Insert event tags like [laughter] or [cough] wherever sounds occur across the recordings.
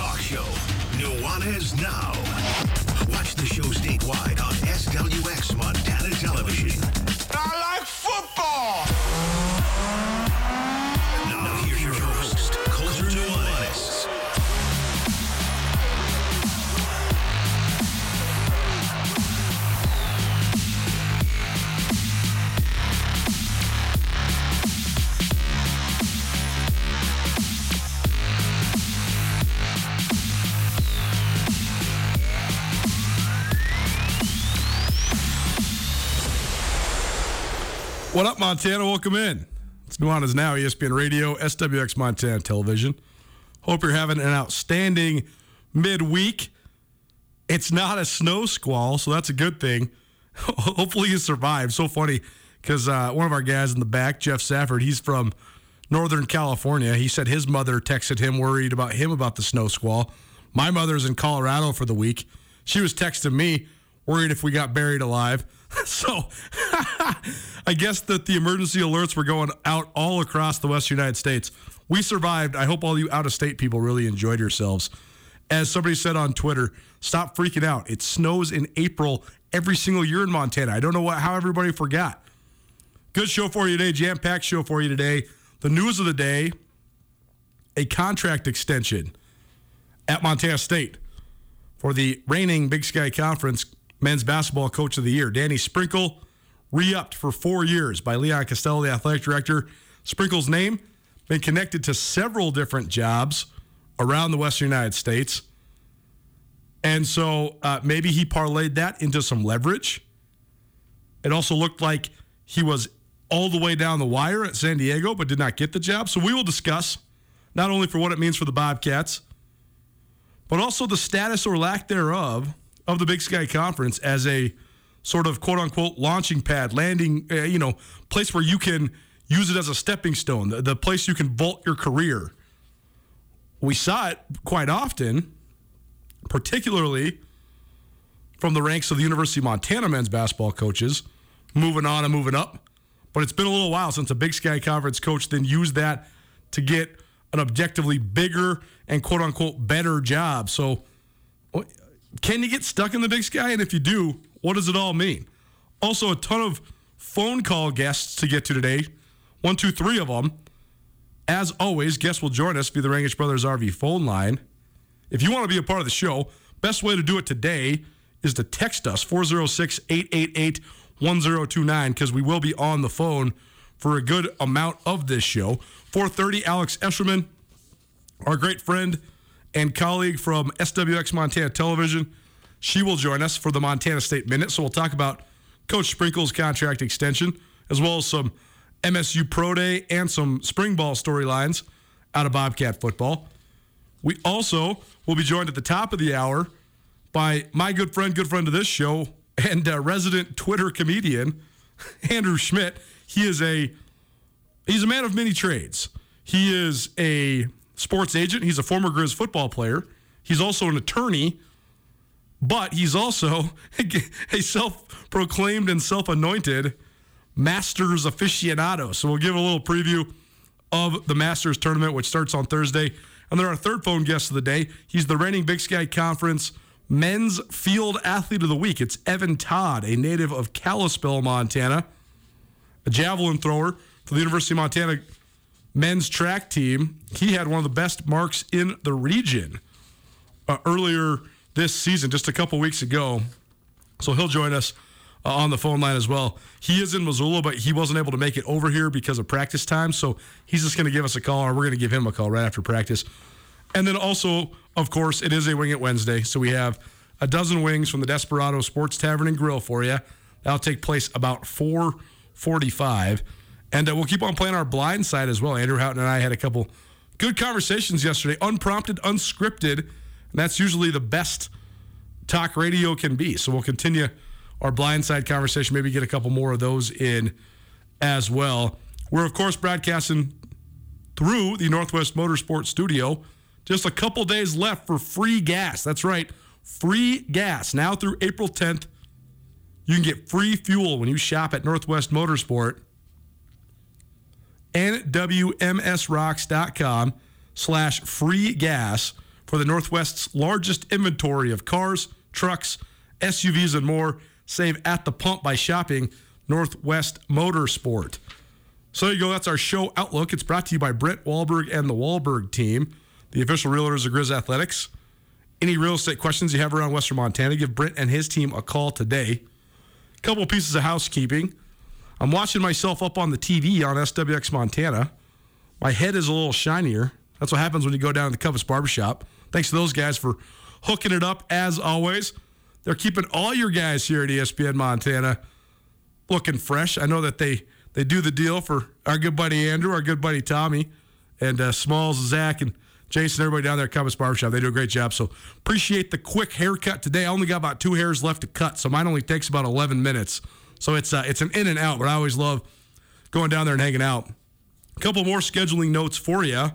Talk show, Nuanez Now. Watch the show What up, Montana? Welcome in. It's Nuanez Now, E ESPN Radio, SWX Montana Television. Hope you're having an outstanding midweek. It's not a snow squall, so that's a good thing. [laughs] Hopefully you survive. So funny because uh, one of our guys in the back, Jeff Safford, he's from Northern California. He said his mother texted him worried about him about the snow squall. My mother's in Colorado for the week. She was texting me worried if we got buried alive. [laughs] so [laughs] I guess that the emergency alerts were going out all across the Western United States. We survived. I hope all you out of state people really enjoyed yourselves. As somebody said on Twitter, stop freaking out. It snows in April every single year in Montana. I don't know what, how everybody forgot. Good show for you today, jam packed show for you today. The news of the day a contract extension at Montana State for the reigning Big Sky Conference men's basketball coach of the year. Danny Sprinkle re upped for four years by Leon Costello, the athletic director. Sprinkle's name been connected to several different jobs around the Western United States. And so uh, maybe he parlayed that into some leverage. It also looked like he was all the way down the wire at San Diego, but did not get the job. So we will discuss not only for what it means for the Bobcats, but also the status or lack thereof of the Big Sky Conference as a sort of quote unquote launching pad, landing, uh, you know, place where you can use it as a stepping stone, the, the place you can vault your career. We saw it quite often, particularly from the ranks of the University of Montana men's basketball coaches, moving on and moving up. But it's been a little while since a Big Sky Conference coach then used that to get an objectively bigger and quote unquote better job. So Can you get stuck in the big sky? And if you do, what does it all mean? Also, a ton of phone call guests to get to today. One, two, three of them. As always, guests will join us via the Rangish Brothers RV phone line. If you want to be a part of the show, best way to do it today is to text us 406 888 1029 because we will be on the phone for a good amount of this show. 430, Alex Escherman, our great friend and colleague from SWX Montana Television. She will join us for the Montana State Minute. So we'll talk about Coach Sprinkle's contract extension, as well as some MSU Pro Day and some spring ball storylines out of Bobcat football. We also will be joined at the top of the hour by my good friend, good friend of this show, and uh, resident Twitter comedian [laughs] Andrew Schmidt. He is a he's a man of many trades. He is a sports agent. He's a former Grizz football player. He's also an attorney, but he's also [laughs] a self-proclaimed and self-anointed Masters aficionado. So we'll give a little preview of the Masters tournament, which starts on Thursday. And then our third phone guest of the day, he's the reigning Big Sky Conference Men's Field Athlete of the Week. It's Evan Todd, a native of Kalispell, Montana, a javelin thrower for the University of Montana men's track team. He had one of the best marks in the region uh, earlier this season, just a couple weeks ago. So he'll join us uh, on the phone line as well. He is in Missoula, but he wasn't able to make it over here because of practice time. So he's just going to give us a call, or we're going to give him a call right after practice. And then also, of course, it is a Wing It Wednesday. So we have a dozen wings from the Desperado Sports Tavern and Grill for you. That'll take place about 445. And uh, we'll keep on playing our blind side as well. Andrew Houghton and I had a couple good conversations yesterday, unprompted, unscripted. And that's usually the best talk radio can be. So we'll continue our blindside conversation, maybe get a couple more of those in as well. We're, of course, broadcasting through the Northwest Motorsports Studio. Just a couple days left for free gas. That's right, free gas. Now through April 10th, you can get free fuel when you shop at Northwest Motorsport. NWMSrocks.com slash free gas for the Northwest's largest inventory of cars, trucks, SUVs, and more. Save at the pump by shopping Northwest Motorsport. So there you go. That's our show outlook. It's brought to you by Brent Wahlberg and the Wahlberg team, the official realtors of Grizz Athletics. Any real estate questions you have around Western Montana, give Brent and his team a call today. A couple pieces of housekeeping. I'm watching myself up on the TV on SWX Montana. My head is a little shinier. That's what happens when you go down to the Covas Barbershop. Thanks to those guys for hooking it up as always. They're keeping all your guys here at ESPN Montana looking fresh. I know that they they do the deal for our good buddy Andrew, our good buddy Tommy, and uh, Smalls, Zach, and Jason, everybody down there at Covas Barbershop. They do a great job. So appreciate the quick haircut today. I only got about two hairs left to cut, so mine only takes about 11 minutes. So it's uh, it's an in and out, but I always love going down there and hanging out. A couple more scheduling notes for you.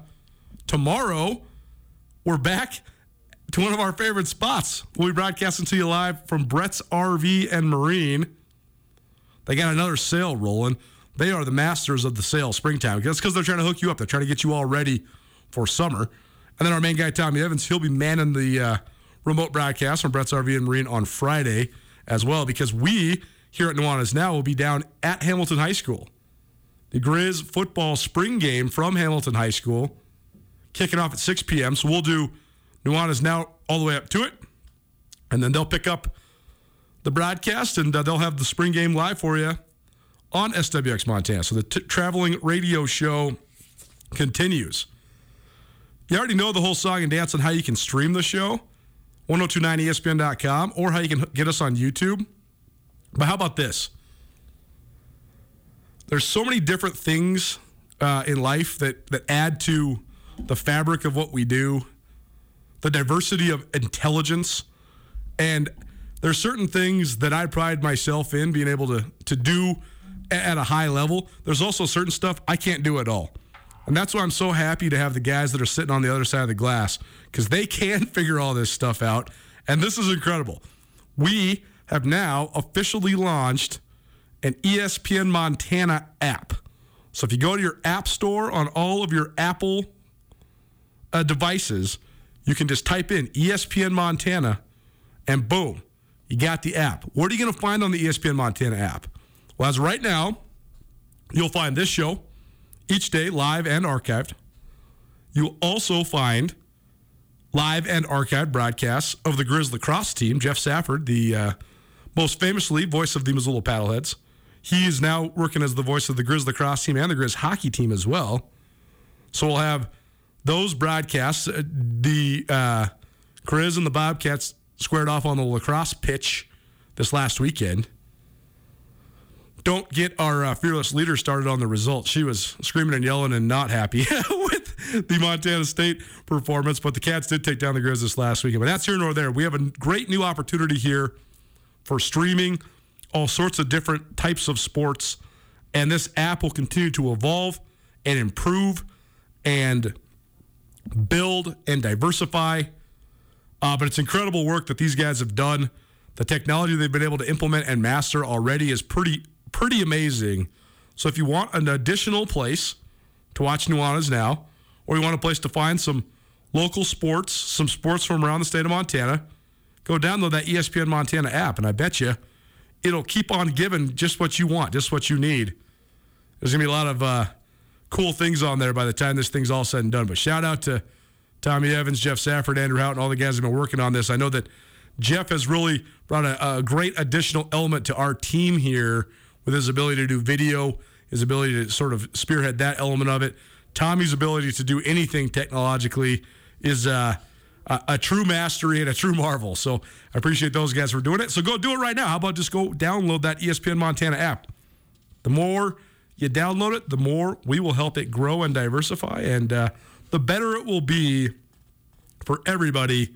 Tomorrow, we're back to one of our favorite spots. We'll be broadcasting to you live from Bretz RV and Marine. They got another sale rolling. They are the masters of the sale springtime. That's because they're trying to hook you up. They're trying to get you all ready for summer. And then our main guy, Tommy Evans, he'll be manning the uh, remote broadcast from Bretz RV and Marine on Friday as well because we here at Nuanez Now will be down at Hamilton High School. The Grizz football spring game from Hamilton High School kicking off at 6 p.m. So we'll do Nuanez Now all the way up to it. And then they'll pick up the broadcast and uh, they'll have the spring game live for you on SWX Montana. So the t- traveling radio show continues. You already know the whole song and dance on how you can stream the show, 1029ESPN.com, or how you can get us on YouTube. But how about this? There's so many different things uh, in life that, that add to the fabric of what we do, the diversity of intelligence. And there's certain things that I pride myself in being able to, to do at a high level. There's also certain stuff I can't do at all. And that's why I'm so happy to have the guys that are sitting on the other side of the glass because they can [laughs] figure all this stuff out. And this is incredible. We have now officially launched an ESPN Montana app. So if you go to your app store on all of your Apple uh, devices, you can just type in ESPN Montana and boom, you got the app. What are you going to find on the ESPN Montana app? Well, as right now, you'll find this show each day live and archived. You'll also find live and archived broadcasts of the Grizz lacrosse team. Jeff Safford, the uh, most famously voice of the Missoula Paddleheads. He is now working as the voice of the Grizz lacrosse team and the Grizz hockey team as well. So we'll have those broadcasts. Uh, the uh, Grizz and the Bobcats squared off on the lacrosse pitch this last weekend. Don't get our uh, fearless leader started on the results. She was screaming and yelling and not happy [laughs] with the Montana State performance, but the Cats did take down the Grizz this last weekend. But that's here nor there. We have a great new opportunity here for streaming all sorts of different types of sports, and this app will continue to evolve and improve and build and diversify. Uh, but it's incredible work that these guys have done. The technology they've been able to implement and master already is pretty pretty amazing. So if you want an additional place to watch Nuanez now, or you want a place to find some local sports, some sports from around the state of Montana, go download that ESPN Montana app, and I bet you it'll keep on giving just what you want, just what you need. There's gonna be a lot of uh, cool things on there by the time this thing's all said and done. But shout out to Tommy Evans, Jeff Safford, Andrew Houghton, all the guys who have been working on this. I know that Jeff has really brought a, a great additional element to our team here with his ability to do video, his ability to sort of spearhead that element of it. Tommy's ability to do anything technologically is uh, a, a, true mastery and a true marvel. So I appreciate those guys for doing it. So go do it right now. How about just go download that ESPN Montana app? The more you download it, the more we will help it grow and diversify, and uh, the better it will be for everybody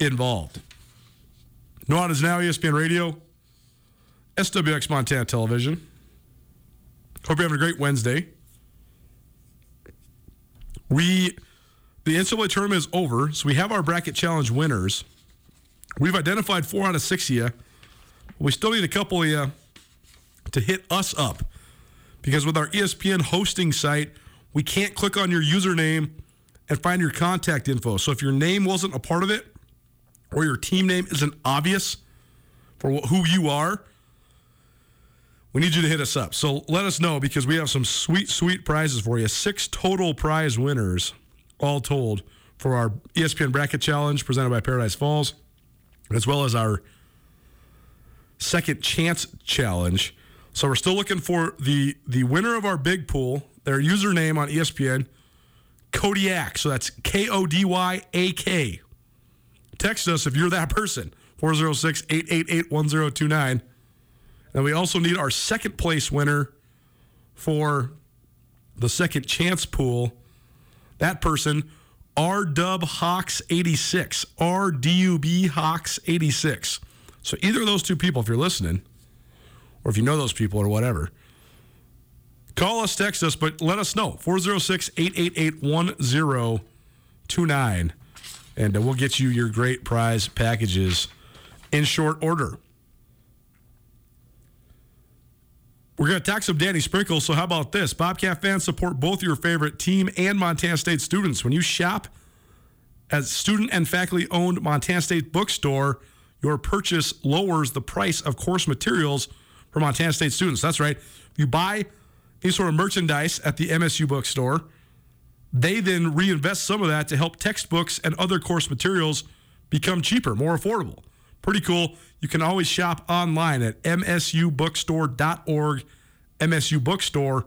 involved. Nuanez Now, ESPN Radio. SWX Montana Television. Hope you're having a great Wednesday. We, the NCAA tournament is over, so we have our bracket challenge winners. We've identified four out of six of you. We still need a couple of you to hit us up because with our ESPN hosting site, we can't click on your username and find your contact info. So if your name wasn't a part of it or your team name isn't obvious for who you are, we need you to hit us up. So let us know because we have some sweet, sweet prizes for you. Six total prize winners, all told, for our ESPN Bracket Challenge presented by Paradise Falls, as well as our Second Chance Challenge. So we're still looking for the the winner of our big pool. Their username on ESPN, Kodiak. So that's K O D Y A K. Text us if you're that person. 406 888 1029. And we also need our second place winner for the second chance pool. That person, R Dub Hawks 86. R D U B Hawks 86. So either of those two people, if you're listening, or if you know those people or whatever, call us, text us, but let us know. 406 888 1029. And uh, we'll get you your great prize packages in short order. We're going to talk some Danny Sprinkle. So, how about this? Bobcat fans support both your favorite team and Montana State students. When you shop at student and faculty owned Montana State bookstore, your purchase lowers the price of course materials for Montana State students. That's right. If you buy any sort of merchandise at the MSU bookstore, they then reinvest some of that to help textbooks and other course materials become cheaper, more affordable. Pretty cool. You can always shop online at msubookstore.org. MSU Bookstore,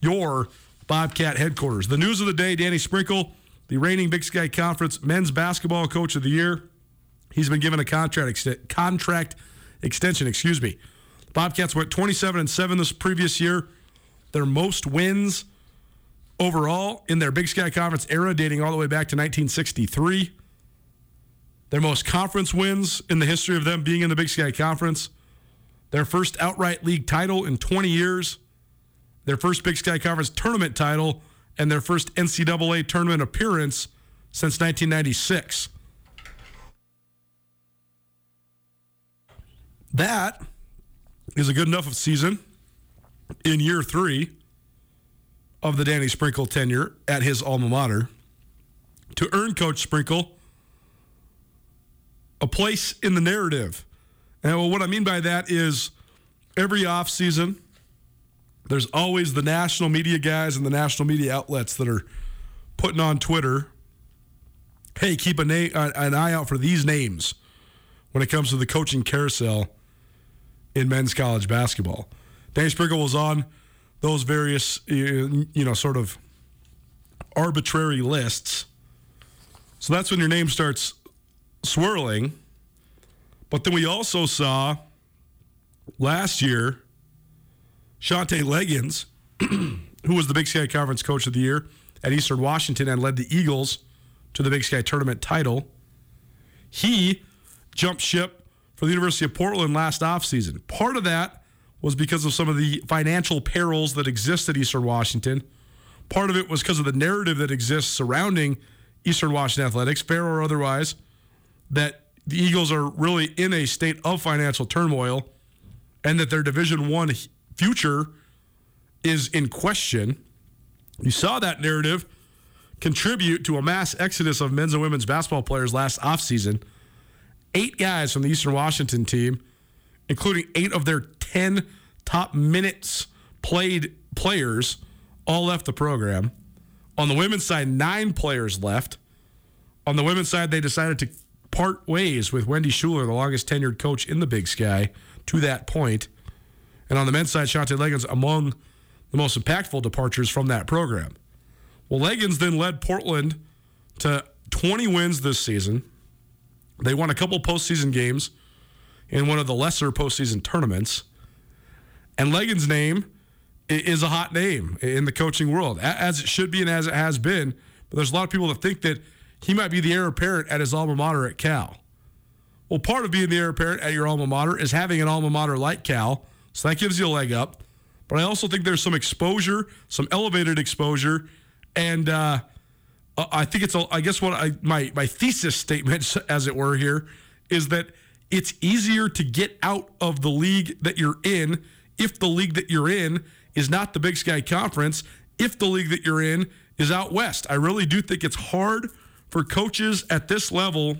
your Bobcat headquarters. The news of the day Danny Sprinkle, the reigning Big Sky Conference men's basketball coach of the year. He's been given a contract contract extension, excuse me. Bobcats went 27 and 7 this previous year. Their most wins overall in their Big Sky Conference era dating all the way back to 1963. Their most conference wins in the history of them being in the Big Sky Conference. Their first outright league title in 20 years. Their first Big Sky Conference tournament title and their first NCAA tournament appearance since 1996. That is a good enough of season in year three of the Danny Sprinkle tenure at his alma mater to earn Coach Sprinkle a place in the narrative. And well, what I mean by that is every offseason, there's always the national media guys and the national media outlets that are putting on Twitter, hey, keep an eye out for these names when it comes to the coaching carousel in men's college basketball. Danny Sprinkle was on those various, you know, sort of arbitrary lists. So that's when your name starts swirling. But then we also saw last year Shantay Legans, [clears throat] who was the Big Sky Conference Coach of the Year at Eastern Washington and led the Eagles to the Big Sky Tournament title. He jumped ship for the University of Portland last offseason. Part of that was because of some of the financial perils that exist at Eastern Washington. Part of it was because of the narrative that exists surrounding Eastern Washington athletics, fair or otherwise, that the Eagles are really in a state of financial turmoil and that their Division One future is in question. You saw that narrative contribute to a mass exodus of men's and women's basketball players last offseason. Eight guys from the Eastern Washington team, including eight of their 10 top minutes played players, all left the program. On the women's side, nine players left. On the women's side, they decided to part ways with Wendy Schuller, the longest tenured coach in the Big Sky, to that point. And on the men's side, Shantay Legans among the most impactful departures from that program. Well, Legans then led Portland to 20 wins this season. They won a couple postseason games in one of the lesser postseason tournaments. And Legans' name is a hot name in the coaching world, as it should be and as it has been. But there's a lot of people that think that he might be the heir apparent at his alma mater at Cal. Well, part of being the heir apparent at your alma mater is having an alma mater like Cal, so that gives you a leg up. But I also think there's some exposure, some elevated exposure, and uh, I think it's. A, I guess what I my my thesis statement, [laughs] as it were, here is that it's easier to get out of the league that you're in if the league that you're in is not the Big Sky Conference. If the league that you're in is out west, I really do think it's hard for coaches at this level,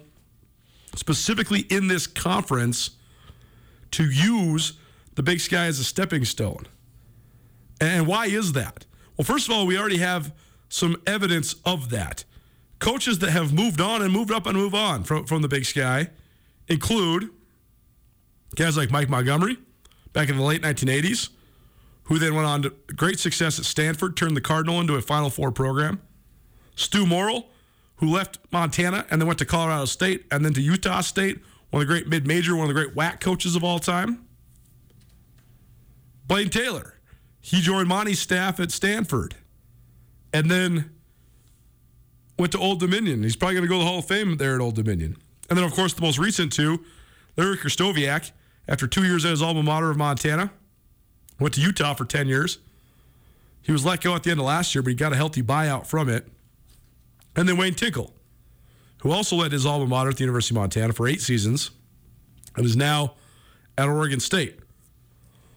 specifically in this conference, to use the Big Sky as a stepping stone. And why is that? Well, first of all, we already have some evidence of that. Coaches that have moved on and moved up and move on from, from the Big Sky include guys like Mike Montgomery back in the late 1980s, who then went on to great success at Stanford, turned the Cardinal into a Final Four program. Stu Morrill, who left Montana and then went to Colorado State and then to Utah State, one of the great mid major, one of the great WAC coaches of all time. Blaine Taylor, he joined Monty's staff at Stanford and then went to Old Dominion. He's probably going to go to the Hall of Fame there at Old Dominion. And then, of course, the most recent two, Larry Krystkowiak, after two years at his alma mater of Montana, went to Utah for 10 years. He was let go at the end of last year, but he got a healthy buyout from it. And then Wayne Tinkle, who also led his alma mater at the University of Montana for eight seasons and is now at Oregon State.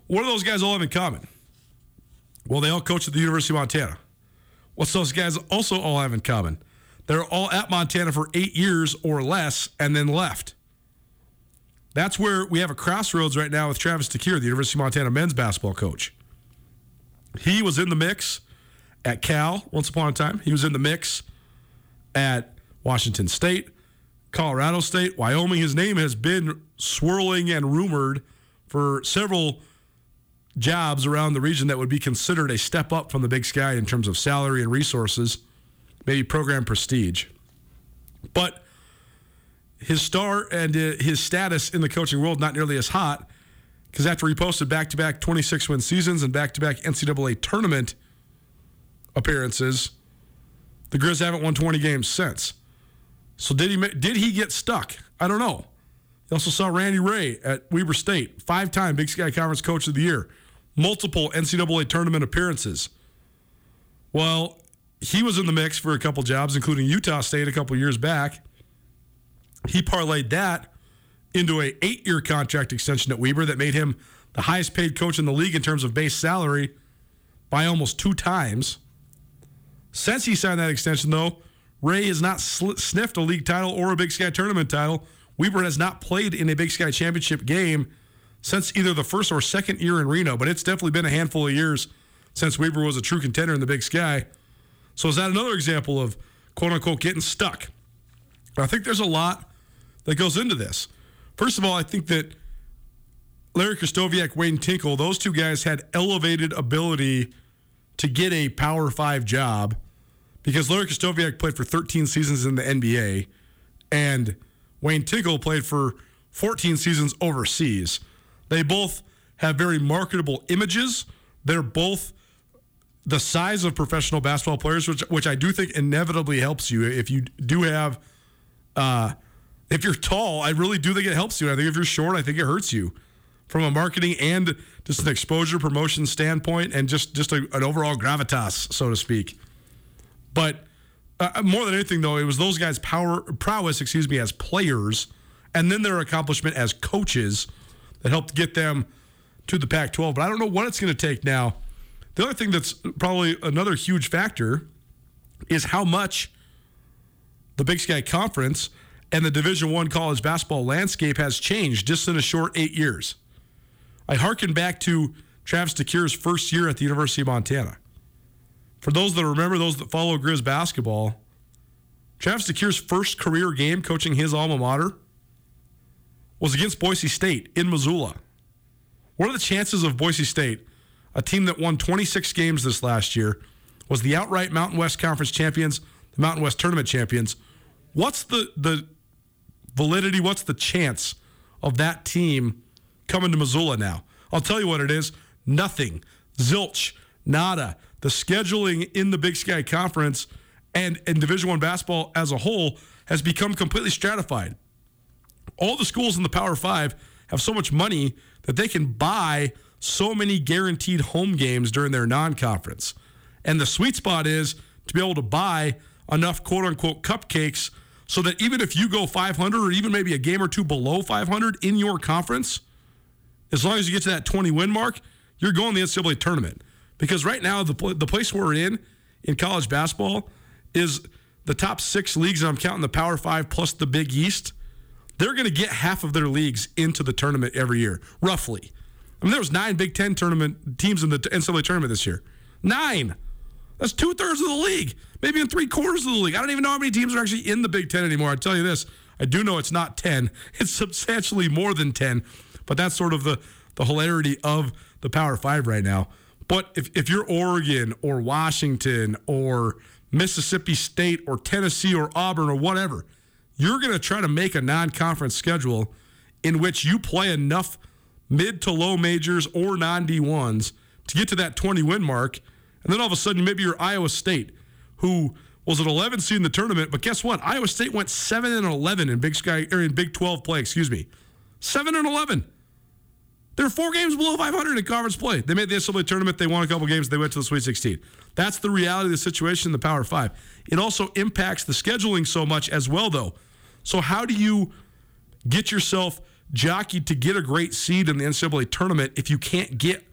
What do those guys all have in common? Well, they all coach at the University of Montana. What's those guys also all have in common? They're all at Montana for eight years or less and then left. That's where we have a crossroads right now with Travis DeCuire, the University of Montana men's basketball coach. He was in the mix at Cal once upon a time. He was in the mix at Washington State, Colorado State, Wyoming. His name has been swirling and rumored for several jobs around the region that would be considered a step up from the big sky in terms of salary and resources, maybe program prestige. But his star and uh, his status in the coaching world not nearly as hot because after he posted back to back 26 win seasons and back to back NCAA tournament appearances, the Grizz haven't won 20 games since. So did he did he get stuck? I don't know. You also saw Randy Rahe at Weber State, five time Big Sky Conference Coach of the Year, multiple NCAA tournament appearances. Well, he was in the mix for a couple jobs, including Utah State a couple years back. He parlayed that into a eight-year contract extension at Weber that made him the highest paid coach in the league in terms of base salary by almost two times. Since he signed that extension, though, Rahe has not sl- sniffed a league title or a Big Sky tournament title Weber has not played in a Big Sky Championship game since either the first or second year in Reno, but it's definitely been a handful of years since Weber was a true contender in the Big Sky. So is that another example of quote unquote getting stuck? I think there's a lot that goes into this. First of all, I think that Larry Krystkowiak, Wayne Tinkle, those two guys had elevated ability to get a Power Five job because Larry Krystkowiak played for 13 seasons in the NBA and Wayne Tinkle played for 14 seasons overseas. They both have very marketable images. They're both the size of professional basketball players, which which I do think inevitably helps you if you do have. Uh, if you're tall, I really do think it helps you. I think if you're short, I think it hurts you from a marketing and just an exposure promotion standpoint, and just just a, an overall gravitas, so to speak. But uh, more than anything, though, it was those guys' power prowess, excuse me, as players, and then their accomplishment as coaches that helped get them to the Pac-12. But I don't know what it's going to take now. The other thing that's probably another huge factor is how much the Big Sky Conference and the Division One college basketball landscape has changed just in a short eight years. I hearken back to Travis DeCuire's first year at the University of Montana. For those that remember, those that follow Grizz basketball, Travis DeCuire's first career game coaching his alma mater was against Boise State in Missoula. What are the chances of Boise State, a team that won 26 games this last year, was the outright Mountain West Conference champions, the Mountain West Tournament champions? What's the the validity? What's the chance of that team coming to Missoula now? I'll tell you what it is: nothing, zilch, nada. The scheduling in the Big Sky Conference and in Division One basketball as a whole has become completely stratified. All the schools in the Power Five have so much money that they can buy so many guaranteed home games during their non-conference, and the sweet spot is to be able to buy enough quote unquote cupcakes so that even if you go 500 or even maybe a game or two below 500 in your conference, as long as you get to that 20 win mark, you're going to the NCAA tournament. Because right now, the, the place we're in in college basketball is the top six leagues, and I'm counting the Power Five plus the Big East. They're going to get half of their leagues into the tournament every year, roughly. I mean, there was nine Big Ten tournament teams in the NCAA tournament this year. Nine. That's two thirds of the league, maybe in three quarters of the league. I don't even know how many teams are actually in the Big Ten anymore. I tell you this, I do know it's not ten. [laughs] It's substantially more than ten, but that's sort of the the hilarity of the Power Five right now. But if, if you're Oregon or Washington or Mississippi State or Tennessee or Auburn or whatever, you're going to try to make a non conference schedule in which you play enough mid to low majors or non D1s to get to that 20 win mark. And then all of a sudden, maybe you're Iowa State, who was an 11 seed in the tournament. But guess what? Iowa State went 7 and 11 in Big Sky or in Big 12 play, excuse me. 7 and 11. They're four games below 500 in conference play. They made the NCAA tournament. They won a couple games. They went to the Sweet 16. That's the reality of the situation in the Power Five. It also impacts the scheduling so much as well, though. So how do you get yourself jockeyed to get a great seed in the NCAA tournament if you can't get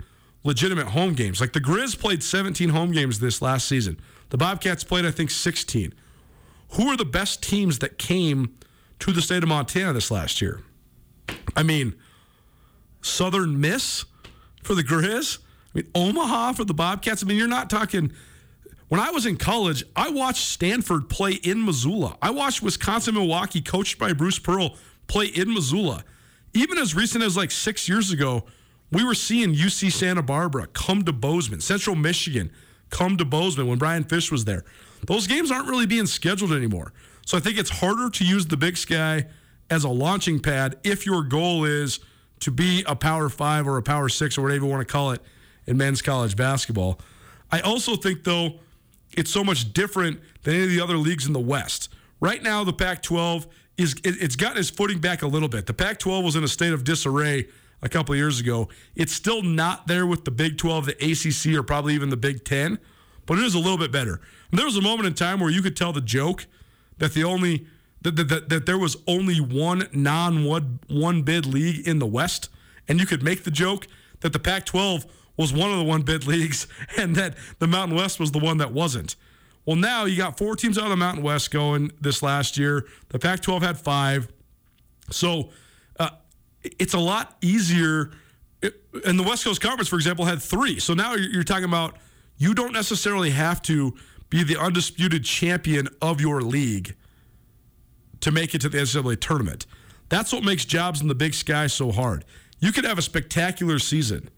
legitimate home games? Like the Grizz played 17 home games this last season. The Bobcats played, I think, 16. Who are the best teams that came to the state of Montana this last year? I mean, Southern Miss for the Grizz. I mean, Omaha for the Bobcats. I mean, you're not talking. When I was in college, I watched Stanford play in Missoula. I watched Wisconsin Milwaukee, coached by Bruce Pearl, play in Missoula. Even as recent as like six years ago, we were seeing UC Santa Barbara come to Bozeman, Central Michigan come to Bozeman when Brian Fish was there. Those games aren't really being scheduled anymore. So I think it's harder to use the Big Sky as a launching pad if your goal is to be a Power Five or a Power Six or whatever you want to call it in men's college basketball. I also think, though, it's so much different than any of the other leagues in the West. Right now, the Pac 12 is it's gotten its footing back a little bit. The Pac 12 was in a state of disarray a couple of years ago. It's still not there with the Big 12, the ACC, or probably even the Big 10, but it is a little bit better. And there was a moment in time where you could tell the joke that the only that, that, that, there was only one non one bid league in the West, and you could make the joke that the Pac 12 was one of the one bid leagues [laughs] and that the Mountain West was the one that wasn't. Well, now you got four teams out of the Mountain West going this last year. The Pac 12 had five. So uh, it's a lot easier. And the West Coast Conference, for example, had three. So now you're talking about you don't necessarily have to be the undisputed champion of your league to make it to the NCAA tournament. That's what makes jobs in the big sky so hard. You could have a spectacular season,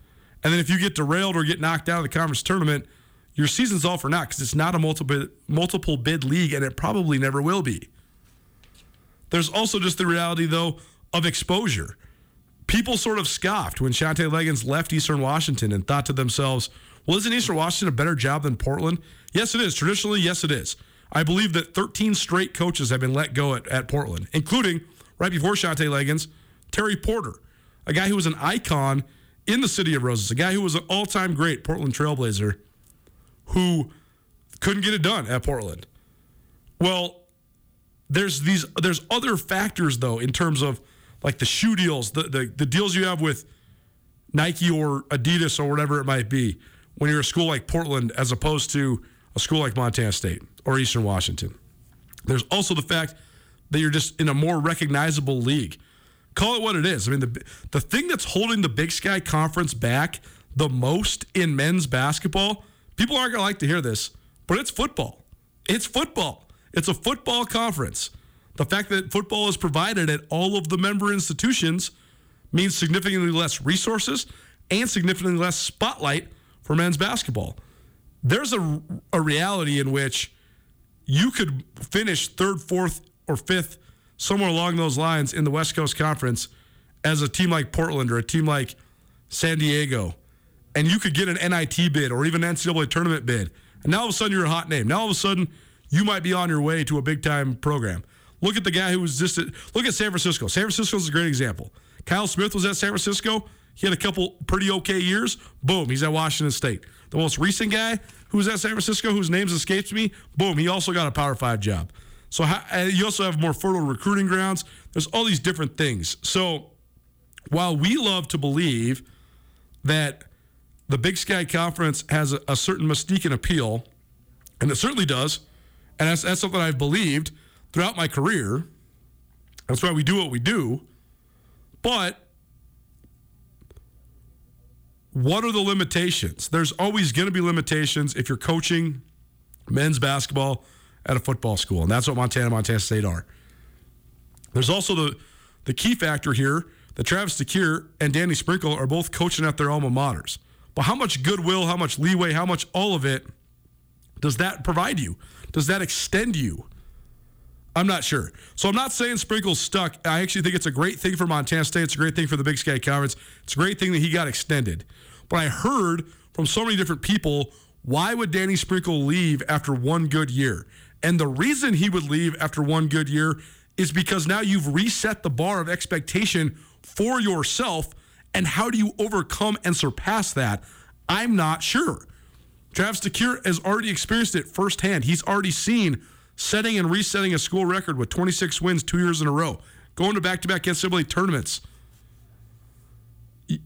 and then if you get derailed or get knocked out of the conference tournament, your season's all for naught because it's not a multiple multiple bid league, and it probably never will be. There's also just the reality, though, of exposure. People sort of scoffed when Shantay Legans left Eastern Washington and thought to themselves, well, isn't Eastern Washington a better job than Portland? Yes, it is. Traditionally, yes, it is. I believe that 13 straight coaches have been let go at, at Portland, including right before Shantay Legans, Terry Porter, a guy who was an icon in the city of Roses, a guy who was an all time great Portland Trailblazer who couldn't get it done at Portland. Well, there's these there's other factors though in terms of like the shoe deals, the, the, the deals you have with Nike or Adidas or whatever it might be when you're a school like Portland as opposed to a school like Montana State or Eastern Washington. There's also the fact that you're just in a more recognizable league. Call it what it is. I mean, the the thing that's holding the Big Sky Conference back the most in men's basketball, people aren't going to like to hear this, but it's football. It's football. It's a football conference. The fact that football is provided at all of the member institutions means significantly less resources and significantly less spotlight for men's basketball. There's a, a reality in which you could finish third, fourth, or fifth, somewhere along those lines in the West Coast Conference as a team like Portland or a team like San Diego, and you could get an NIT bid or even an NCAA tournament bid. And now all of a sudden you're a hot name. Now all of a sudden you might be on your way to a big time program. Look at the guy who was just at, look at San Francisco. San Francisco is a great example. Kyle Smith was at San Francisco. He had a couple pretty okay years. Boom, he's at Washington State. The most recent guy who was at San Francisco, whose names escapes me, boom, he also got a Power Five job. So how, you also have more fertile recruiting grounds. There's all these different things. So while we love to believe that the Big Sky Conference has a, a certain mystique and appeal, and it certainly does, and that's, that's something I've believed throughout my career. That's why we do what we do. But what are the limitations? There's always going to be limitations if you're coaching men's basketball at a football school, and that's what Montana, Montana State are. There's also the the key factor here that Travis DeCuire and Danny Sprinkle are both coaching at their alma maters. But how much goodwill, how much leeway, how much all of it does that provide you? Does that extend you? I'm not sure. So I'm not saying Sprinkle's stuck. I actually think it's a great thing for Montana State. It's a great thing for the Big Sky Conference. It's a great thing that he got extended. But I heard from so many different people why would Danny Sprinkle leave after one good year? And the reason he would leave after one good year is because now you've reset the bar of expectation for yourself. And how do you overcome and surpass that? I'm not sure. Travis DeCuire has already experienced it firsthand. He's already seen setting and resetting a school record with 26 wins two years in a row, going to back to back NCAA tournaments.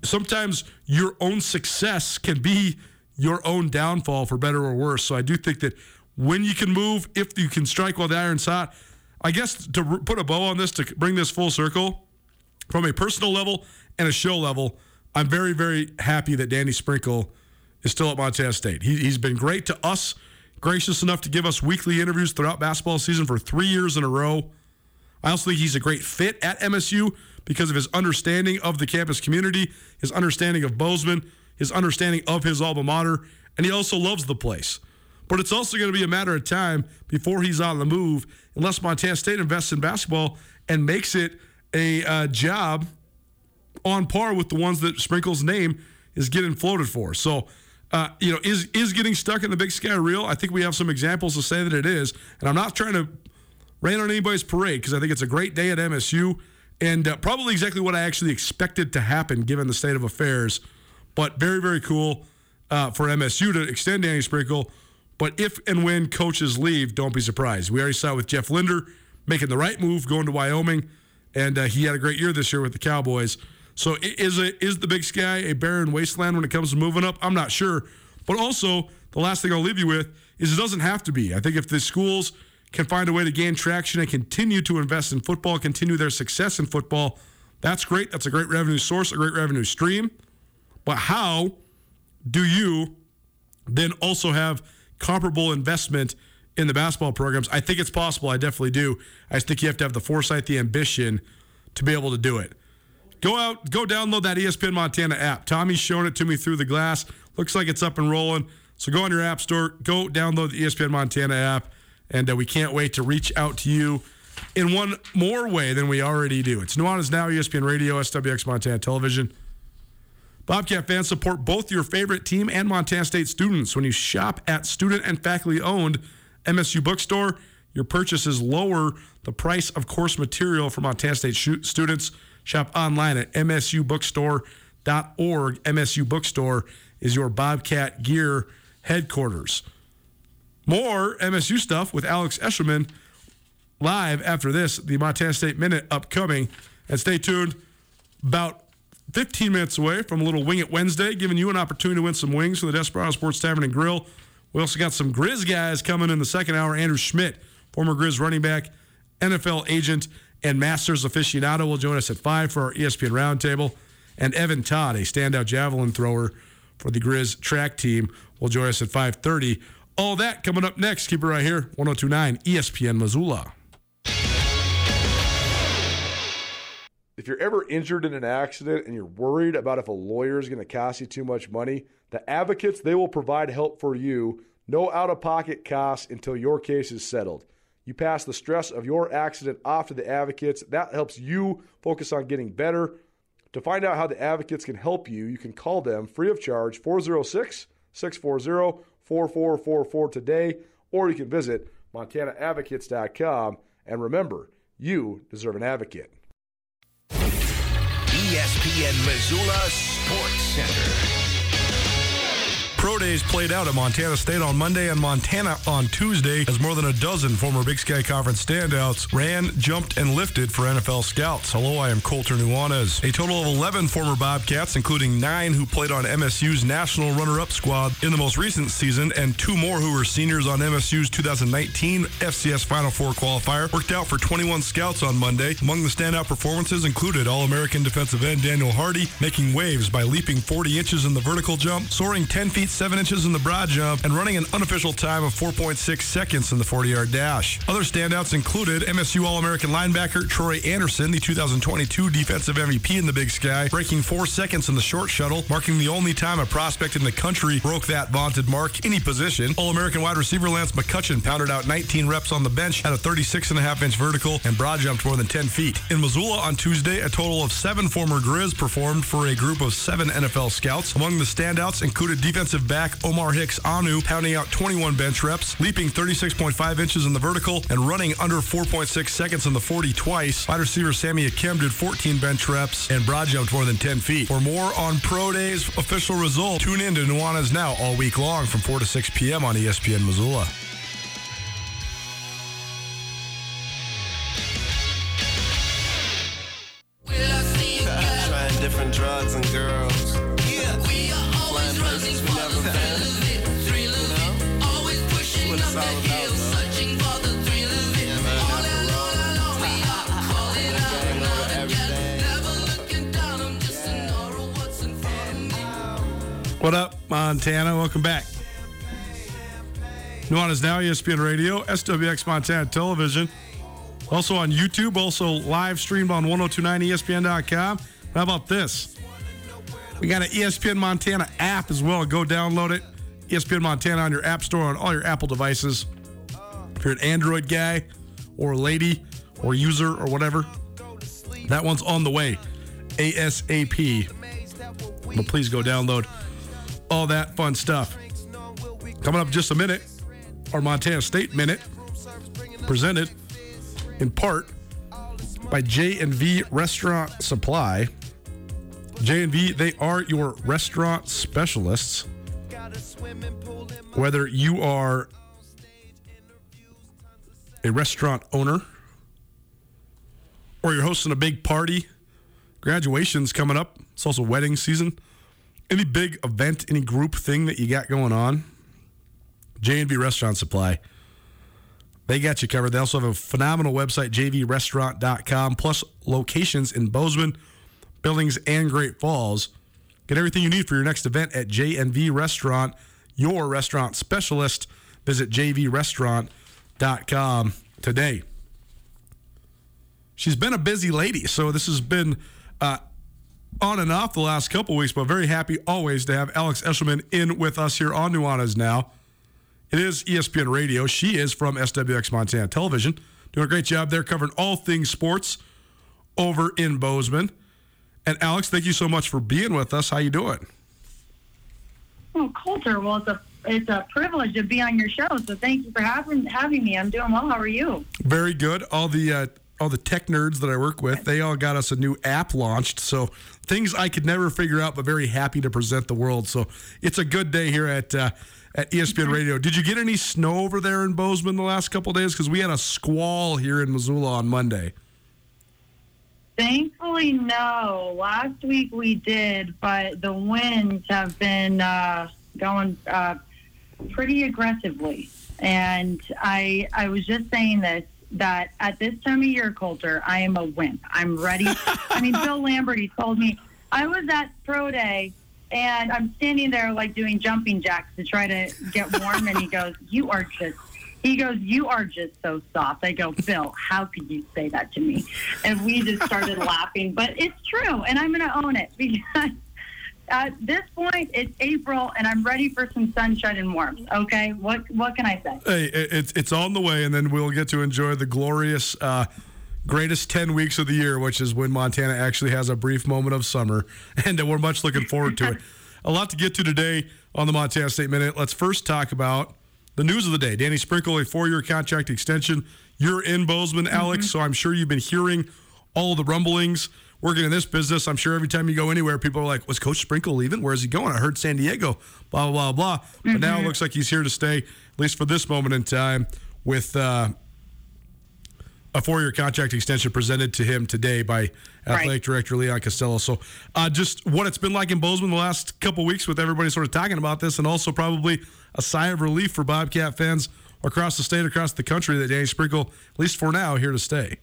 Sometimes your own success can be your own downfall for better or worse. So I do think that when you can move, if you can strike while the iron's hot. I guess to put a bow on this, to bring this full circle, from a personal level and a show level, I'm very, very happy that Danny Sprinkle is still at Montana State. He, he's been great to us, gracious enough to give us weekly interviews throughout basketball season for three years in a row. I also think he's a great fit at MSU because of his understanding of the campus community, his understanding of Bozeman, his understanding of his alma mater, and he also loves the place. But it's also going to be a matter of time before he's on the move, unless Montana State invests in basketball and makes it a uh, job on par with the ones that Sprinkle's name is getting floated for. So, uh, you know, is is getting stuck in the Big Sky real? I think we have some examples to say that it is, and I'm not trying to rain on anybody's parade because I think it's a great day at MSU and uh, probably exactly what I actually expected to happen given the state of affairs. But very, very cool uh, for MSU to extend Danny Sprinkle but if and when coaches leave, don't be surprised. We already saw with Jeff Linder making the right move, going to Wyoming, and uh, he had a great year this year with the Cowboys. So is a, is the Big Sky a barren wasteland when it comes to moving up? I'm not sure. But also, the last thing I'll leave you with is it doesn't have to be. I think if the schools can find a way to gain traction and continue to invest in football, continue their success in football, that's great. That's a great revenue source, a great revenue stream. But how do you then also have comparable investment in the basketball programs? I think it's possible. I definitely do. I just think you have to have the foresight, the ambition to be able to do it. Go out, go download that ESPN Montana app. Tommy's showing it to me through the glass. Looks like it's up and rolling. So go on your app store, go download the ESPN Montana app, and uh, we can't wait to reach out to you in one more way than we already do. It's Nuanez Now, ESPN Radio, SWX Montana Television. Bobcat fans support both your favorite team and Montana State students. When you shop at student and faculty owned MSU Bookstore, your purchases lower the price of course material for Montana State students. Shop online at msubookstore.org. MSU Bookstore is your Bobcat gear headquarters. More MSU stuff with Alex Eshelman live after this, the Montana State Minute upcoming. And stay tuned. About 15 minutes away from a little Wing It Wednesday, giving you an opportunity to win some wings from the Desperado Sports Tavern and Grill. We also got some Grizz guys coming in the second hour. Andrew Schmidt, former Grizz running back, NFL agent, and Masters aficionado, will join us at 5 for our ESPN Roundtable. And Evan Todd, a standout javelin thrower for the Grizz track team, will join us at 5.30. All that coming up next. Keep it right here, 1029 ESPN Missoula. If you're ever injured in an accident and you're worried about if a lawyer is going to cost you too much money, the advocates, they will provide help for you. No out of pocket costs until your case is settled. You pass the stress of your accident off to the advocates. That helps you focus on getting better. To find out how the advocates can help you, you can call them free of charge 406 640 4444 today, or you can visit montanaadvocates.com. And remember, you deserve an advocate. ESPN Missoula Sports Center. Pro days played out at Montana State on Monday and Montana on Tuesday as more than a dozen former Big Sky Conference standouts ran, jumped, and lifted for NFL scouts. Hello, I am Colter Nuanez. A total of 11 former Bobcats, including nine who played on MSU's national runner-up squad in the most recent season, and two more who were seniors on MSU's 2019 FCS Final Four qualifier, worked out for 21 scouts on Monday. Among the standout performances included All-American defensive end Daniel Hardy making waves by leaping 40 inches in the vertical jump, soaring 10 feet 7 inches in the broad jump, and running an unofficial time of 4.6 seconds in the 40 yard dash. Other standouts included MSU All American linebacker Troy Anderson, the 2022 defensive MVP in the Big Sky, breaking four seconds in the short shuttle, marking the only time a prospect in the country broke that vaunted mark any position. All American wide receiver Lance McCutcheon pounded out 19 reps on the bench at a 36 and a half inch vertical and broad jumped more than 10 feet. In Missoula on Tuesday, a total of seven former Grizz performed for a group of seven NFL scouts. Among the standouts included defensive back Omar Hicks-Onu pounding out 21 bench reps, leaping 36.5 inches in the vertical, and running under 4.6 seconds in the 40 twice. Wide receiver Sammy Akem did 14 bench reps and broad jumped more than 10 feet. For more on Pro Day's official result, tune in to Nuanez Now all week long from 4 to 6 p.m. on ESPN Missoula. What up, Montana? Welcome back. Nuanez Now, ESPN Radio, SWX Montana Television. Also on YouTube, also live streamed on 1029ESPN.com. How about this? We got an ESPN Montana app as well. Go download it. ESPN Montana on your app store on all your Apple devices. If you're an Android guy or lady or user or whatever, that one's on the way. ASAP. But please go download all that fun stuff. Coming up just a minute, our Montana State Minute, presented in part by J&V Restaurant Supply. J&V, they are your restaurant specialists. Whether you are a restaurant owner or you're hosting a big party, graduation's coming up. It's also wedding season. Any big event, any group thing that you got going on, J&V Restaurant Supply. They got you covered. They also have a phenomenal website, jvrestaurant.com, plus locations in Bozeman, Billings, and Great Falls. Get everything you need for your next event at JNV Restaurant, your restaurant specialist. Visit jvrestaurant.com today. She's been a busy lady, so this has been uh, on and off the last couple weeks, but very happy always to have Alex Eshelman in with us here on Nuanez Now. It is ESPN Radio. She is from SWX Montana Television, doing a great job there covering all things sports over in Bozeman. And Alex, thank you so much for being with us. How you doing? Oh, Colter. Well, it's a it's a privilege to be on your show. So thank you for having having me. I'm doing well. How are you? Very good. All the uh, all the tech nerds that I work with, they all got us a new app launched. So things I could never figure out, but very happy to present the world. So it's a good day here at uh, at ESPN Radio. Did you get any snow over there in Bozeman the last couple days? Because we had a squall here in Missoula on Monday. Thankfully, no. Last week we did, but the winds have been uh, going uh, pretty aggressively. And I I was just saying this that at this time of year, Colter, I am a wimp. I'm ready. I mean, [laughs] Bill Lambert, he told me I was at pro day and I'm standing there like doing jumping jacks to try to get warm, and he [laughs] goes, "You are just." He goes, "You are just so soft." I go, "Bill, how could you say that to me?" And we just started laughing. But it's true, and I'm going to own it [laughs] because at this point it's April, and I'm ready for some sunshine and warmth. Okay, what what can I say? Hey, it's it's on the way, and then we'll get to enjoy the glorious uh, greatest ten weeks of the year, which is when Montana actually has a brief moment of summer, [laughs] and we're much looking forward to it. A lot to get to today on the Montana State Minute. Let's first talk about the news of the day. Danny Sprinkle, a four-year contract extension. You're in Bozeman, Alex, so I'm sure you've been hearing all the rumblings. Working in this business, I'm sure every time you go anywhere, people are like, "Was Coach Sprinkle leaving? Where's he going? I heard San Diego." Blah blah blah blah. But now it looks like he's here to stay, at least for this moment in time, with uh, a four-year contract extension presented to him today by athletic Right. director Leon Costello. So, uh, just what it's been like in Bozeman the last couple weeks with everybody sort of talking about this, and also probably a sigh of relief for Bobcat fans across the state, across the country, that Danny Sprinkle, at least for now, here to stay.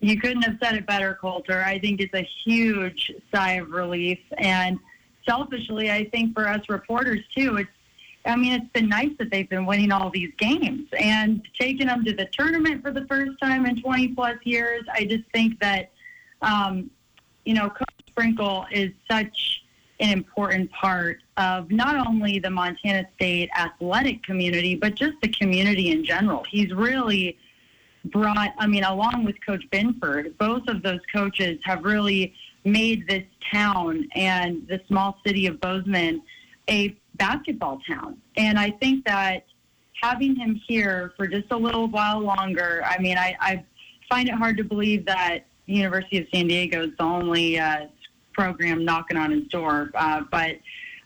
You couldn't have said it better, Colter. I think it's a huge sigh of relief. And selfishly, I think for us reporters, too, it's, I mean, it's been nice that they've been winning all these games and taking them to the tournament for the first time in 20 plus years. I just think that, um, you know, Coach Sprinkle is such an important part of not only the Montana State athletic community, but just the community in general. He's really brought, I mean, along with Coach Binford, both of those coaches have really made this town and the small city of Bozeman a basketball town. And I think that having him here for just a little while longer, I mean, I, I find it hard to believe that University of San Diego is the only uh, program knocking on his door. Uh, but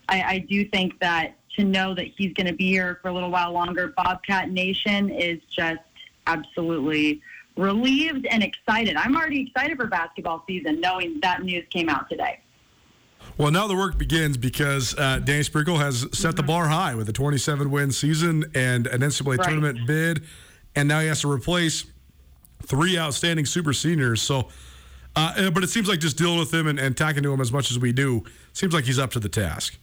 I, I do think that to know that he's going to be here for a little while longer, Bobcat Nation is just absolutely relieved and excited. I'm already excited for basketball season, knowing that news came out today. Well, now the work begins because uh, Danny Sprinkle has set the bar high with a 27 win season and an NCAA Right. tournament bid, and now he has to replace three outstanding super seniors. So, uh, uh, but it seems like just dealing with him and, and talking to him as much as we do seems like he's up to the task.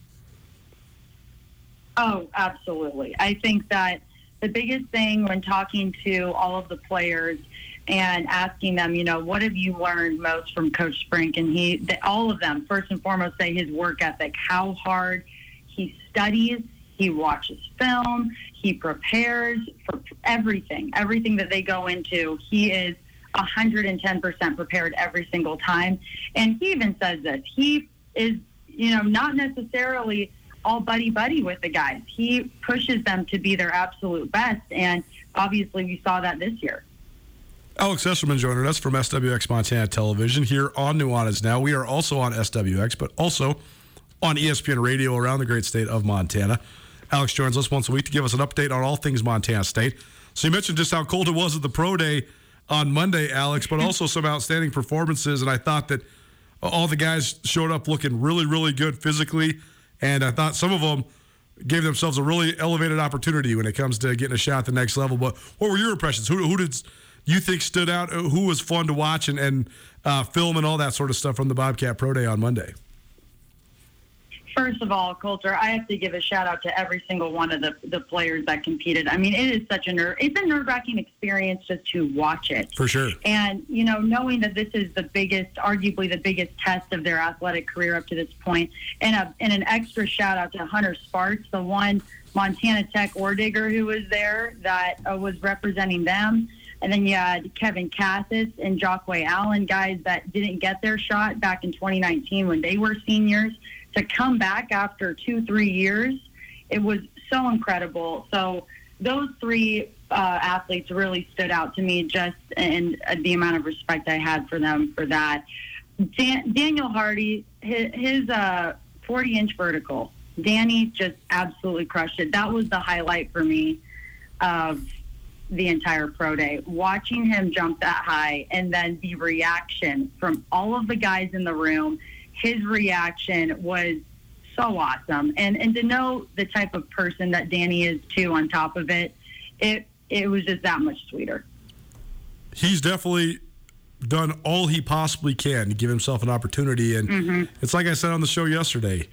Oh, absolutely. I think that the biggest thing when talking to all of the players and asking them, you know, what have you learned most from Coach Sprink? And he, they, all of them, first and foremost, say his work ethic, how hard he studies, he watches film, he prepares for everything, everything that they go into. He is 110% prepared every single time. And he even says this. He is, you know, not necessarily all buddy buddy with the guys. He pushes them to be their absolute best. And obviously, we saw that this year. Alex Eshelman joining us from SWX Montana Television here on Nuanez Now. We are also on SWX, but also on ESPN Radio around the great state of Montana. Alex joins us once a week to give us an update on all things Montana State. So you mentioned just how cold it was at the pro day on Monday, Alex, but also [laughs] some outstanding performances. And I thought that all the guys showed up looking really, really good physically. And I thought some of them gave themselves a really elevated opportunity when it comes to getting a shot at the next level. But what were your impressions? Who, who did you think stood out? Who was fun to watch and, and uh, film and all that sort of stuff from the Bobcat Pro Day on Monday? First of all, Colter, I have to give a shout out to every single one of the, the players that competed. I mean, it is such a nerve. It's a nerve wracking experience just to watch it. For sure. And you know, knowing that this is the biggest, arguably the biggest test of their athletic career up to this point, and a and an extra shout out to Hunter Sparks, the one Montana Tech ore digger who was there that uh, was representing them. And then you had Kevin Kassis and Jockway Allen, guys that didn't get their shot back in 2019 when they were seniors to come back after two, three years, it was so incredible. So those three uh, athletes really stood out to me just and uh, the amount of respect I had for them for that. Dan- Daniel Hardy, his, uh, 40 inch vertical, Danny just absolutely crushed it. That was the highlight for me of the entire pro day. Watching him jump that high and then the reaction from all of the guys in the room his reaction was so awesome. And and to know the type of person that Danny is too on top of it, it it was just that much sweeter. He's definitely done all he possibly can to give himself an opportunity and Mm-hmm. it's like I said on the show yesterday.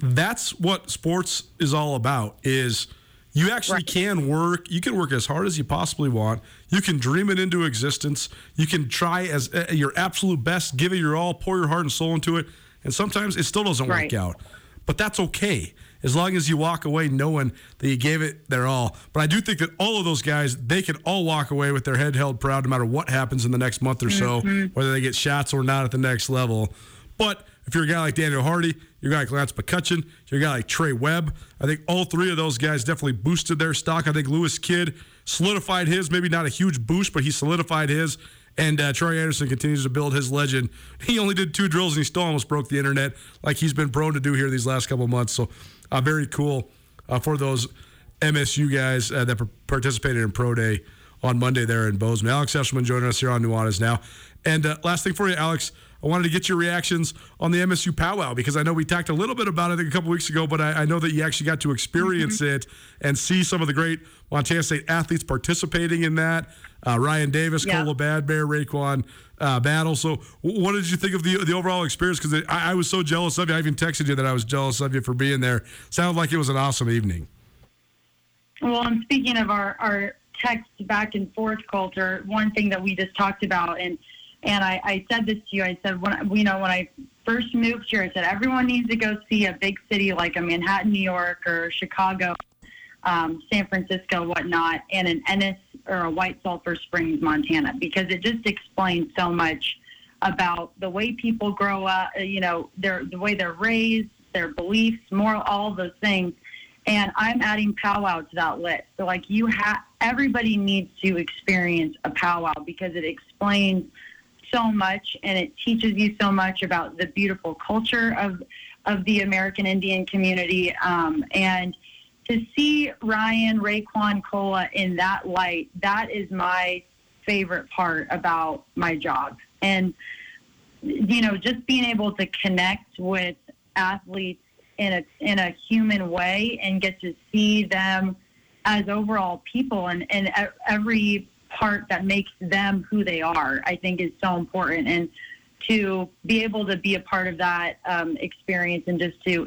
That's what sports is all about is you actually Right. can work. You can work as hard as you possibly want. You can dream it into existence. You can try as uh, your absolute best, give it your all, pour your heart and soul into it. And sometimes it still doesn't Right. work out. But that's okay as long as you walk away knowing that you gave it their all. But I do think that all of those guys, they can all walk away with their head held proud no matter what happens in the next month or so, whether they get shots or not at the next level. But if you're a guy like Daniel Hardy, you're a guy like Lance McCutcheon, you're a guy like Trey Webb, I think all three of those guys definitely boosted their stock. I think Lewis Kidd solidified his, maybe not a huge boost, but he solidified his. And uh, Troy Anderson continues to build his legend. [laughs] He only did two drills and he still almost broke the internet, like he's been prone to do here these last couple months. So, uh, very cool uh, for those MSU guys uh, that par- participated in Pro Day on Monday there in Bozeman. Alex Eshelman joining us here on Nuanez now. And uh, last thing for you, Alex, I wanted to get your reactions on the MSU powwow because I know we talked a little bit about it a couple weeks ago, but I, I know that you actually got to experience it and see some of the great Montana State athletes participating in that. Uh, Ryan Davis, Yeah. Cola Bad Bear, Raekwon uh, Battle. So, w- what did you think of the the overall experience? Because I, I was so jealous of you. I even texted you that I was jealous of you for being there. Sounded like it was an awesome evening. Well, and speaking of our, our text back and forth culture, one thing that we just talked about, and and I, I said this to you, I said when you know when I first moved here, I said everyone needs to go see a big city like a Manhattan, New York, or Chicago, um, San Francisco, whatnot, and an Ennis or a White Sulphur Springs, Montana, because it just explains so much about the way people grow up, uh, you know, their the way they're raised, their beliefs, moral, all those things. And I'm adding powwow to that list. So like you have, everybody needs to experience a powwow because it explains so much and it teaches you so much about the beautiful culture of of the American Indian community. Um, and to see Ryan Raekwon Cola in that light, that is my favorite part about my job. And you know, just being able to connect with athletes in a in a human way and get to see them as overall people and and every part that makes them who they are, I think is so important. And to be able to be a part of that um, experience and just to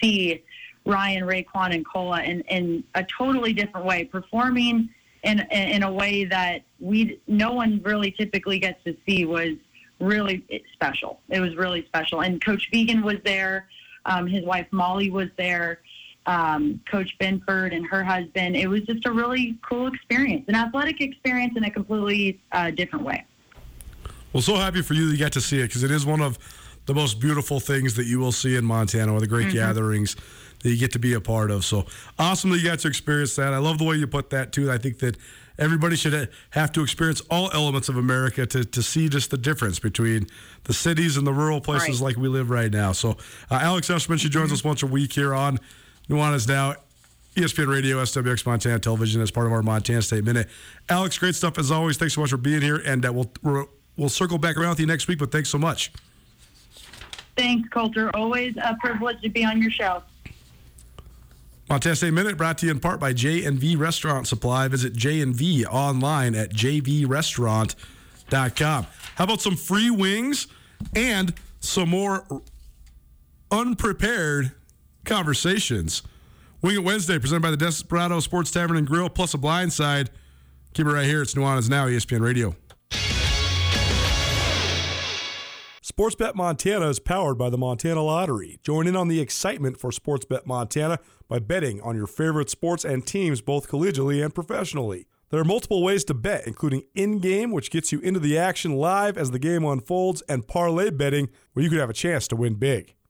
see Ryan, Raekwon, and Cola in, in a totally different way, performing in in a way that we no one really typically gets to see was really special. It was really special. And Coach Vigen was there. Um, his wife Molly was there. Um, Coach Binford and her husband. It was just a really cool experience, an athletic experience in a completely uh, different way. Well, so happy for you that you got to see it because it is one of the most beautiful things that you will see in Montana, or the great gatherings that you get to be a part of. So awesome that you got to experience that. I love the way you put that too. I think that everybody should have to experience all elements of America to, to see just the difference between the cities and the rural places Right. like we live right now. So uh, Alex Eshelman, she joins us once a week here on Nuanez Now. E ESPN Radio, SWX Montana Television as part of our Montana State Minute. Alex, great stuff as always. Thanks so much for being here, and uh, we'll we'll we'll circle back around with you next week. But thanks so much. Thanks, Colter. Always a privilege to be on your show. Montana State Minute brought to you in part by J&V Restaurant Supply. Visit J&V online at jvrestaurant.com. How about some free wings and some more unprepared conversations? Wing It Wednesday, presented by the Desperado Sports Tavern and Grill, plus a blind side. Keep it right here. It's Nuanez Now, ESPN Radio. Sportsbet Montana is powered by the Montana Lottery. Join in on the excitement for Sportsbet Montana by betting on your favorite sports and teams both collegially and professionally. There are multiple ways to bet, including in game, which gets you into the action live as the game unfolds, and parlay betting, where you could have a chance to win big.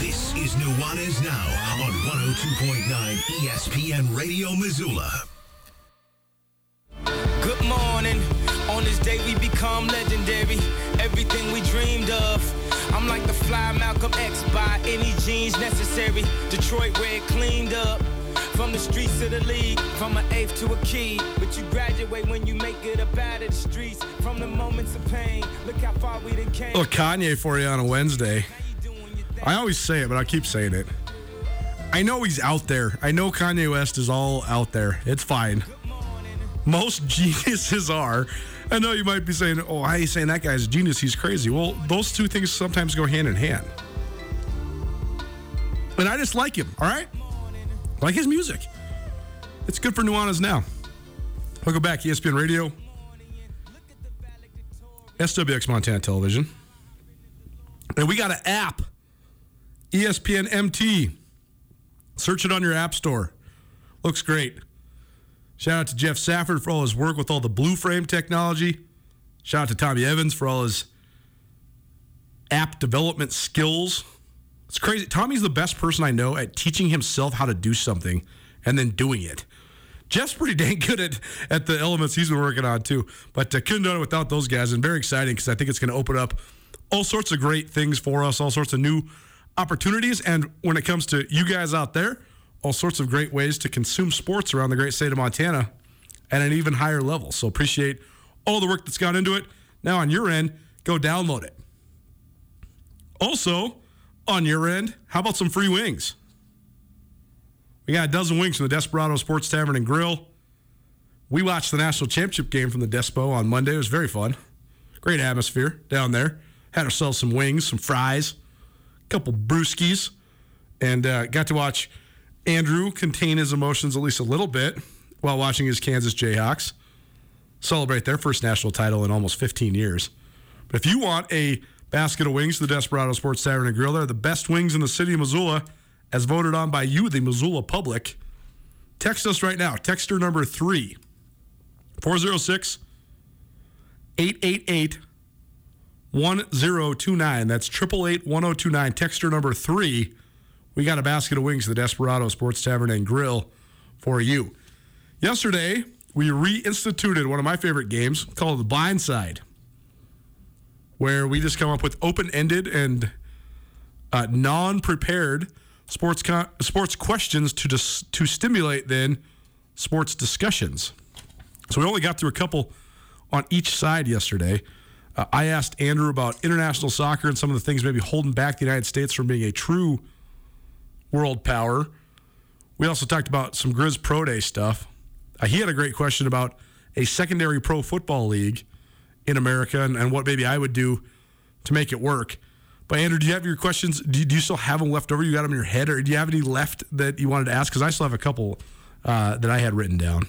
This is Nuanez Now on 102.9 ESPN Radio Missoula. Good morning. On this day we become legendary. Everything we dreamed of. I'm like the fly Malcolm X by any jeans necessary. Detroit red cleaned up. From the streets to the league, from an eighth to a key. But you graduate when you make it up out of the streets. From the moments of pain, look how far we done came. little Kanye for you on a Wednesday. I always say it, but I keep saying it. I know he's out there. I know Kanye West is all out there. It's fine. Most [laughs] geniuses are. I know you might be saying, "Oh, are you saying that guy's a genius? He's crazy." Well, those two things sometimes go hand in hand. And I just like him. All right, like his music. It's good for Nuanez now. Welcome back, ESPN Radio, SWX Montana Television, and we got an app. ESPN MT. Search it on your app store. Looks great. Shout out to Jeff Safford for all his work with all the blue frame technology. Shout out to Tommy Evans for all his app development skills. It's crazy. Tommy's the best person I know at teaching himself how to do something and then doing it. Jeff's pretty [laughs] dang good at, at the elements he's been working on too. But uh, couldn't done it without those guys, and very exciting because I think it's going to open up all sorts of great things for us, all sorts of new opportunities. And when it comes to you guys out there, all sorts of great ways to consume sports around the great state of Montana at an even higher level. So appreciate all the work that's gone into it. Now on your end, go download it. Also, on your end, how about some free wings? We got a dozen wings from the Desperado Sports Tavern and Grill. We watched the national championship game from the Despo on Monday. It was very fun. Great atmosphere down there. Had ourselves some wings, some fries, couple brewskis, and uh, got to watch Andrew contain his emotions at least a little bit while watching his Kansas Jayhawks celebrate their first national title in almost 15 years. But if you want a basket of wings the Desperado Sports Tavern and Grill, they're the best wings in the city of Missoula, as voted on by you, the Missoula public. Text us right now. Texter number three 406 888 1029. That's 888 1029. Texter number three. We got a basket of wings at the Desperado Sports Tavern and Grill for you. Yesterday, we reinstituted one of my favorite games called The Blind Side, where we just come up with open ended and uh, non prepared sports, sports questions to, dis- to stimulate then sports discussions. So we only got through a couple on each side yesterday. Uh, I asked Andrew about international soccer and some of the things maybe holding back the United States from being a true world power. We also talked about some Grizz Pro Day stuff. Uh, he had a great question about a secondary pro football league in America and, and what maybe I would do to make it work. But Andrew, do you have your questions? Do you, do you still have them left over? You got them in your head, or do you have any left that you wanted to ask? Because I still have a couple uh, that I had written down.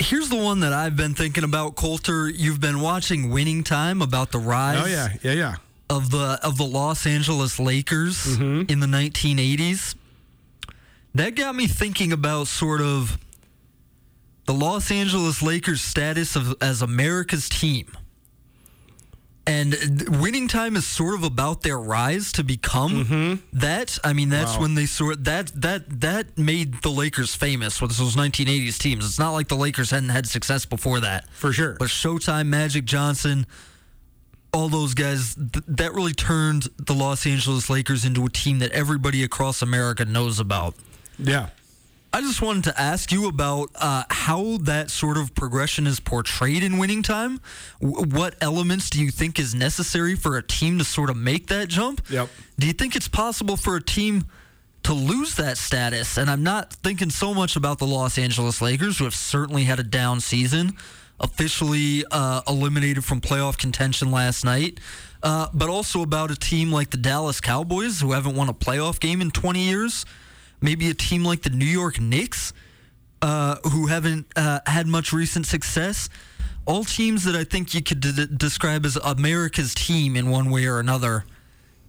Here's the one that I've been thinking about, Colter. You've been watching Winning Time about the rise Oh yeah, yeah, yeah. of the of the Los Angeles Lakers Mm-hmm. in the 1980s. That got me thinking about sort of the Los Angeles Lakers status of as America's team. And winning time is sort of about their rise to become mm-hmm. that. I mean, that's Wow. when they sort that that that made the Lakers famous with those 1980s teams. It's not like the Lakers hadn't had success before that. For sure. But Showtime, Magic Johnson, all those guys, th- that really turned the Los Angeles Lakers into a team that everybody across America knows about. Yeah. I just wanted to ask you about uh, how that sort of progression is portrayed in winning time. W- what elements do you think is necessary for a team to sort of make that jump? Yep. Do you think it's possible for a team to lose that status? And I'm not thinking so much about the Los Angeles Lakers, who have certainly had a down season, officially uh, eliminated from playoff contention last night, uh, but also about a team like the Dallas Cowboys, who haven't won a playoff game in 20 years. Maybe a team like the New York Knicks, uh, who haven't uh, had much recent success. All teams that I think you could describe as America's team in one way or another.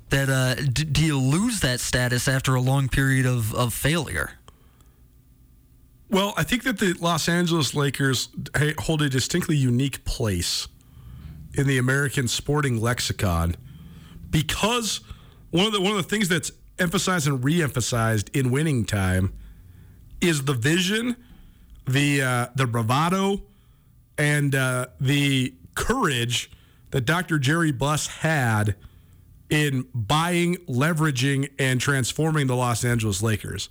That uh, d- do you lose that status after a long period of, of failure? Well, I think that the Los Angeles Lakers hold a distinctly unique place in the American sporting lexicon because one of the one of the things that's emphasized and re-emphasized in winning time is the vision, the uh, the bravado, and uh, the courage that Dr. Jerry Buss had in buying, leveraging, and transforming the Los Angeles Lakers.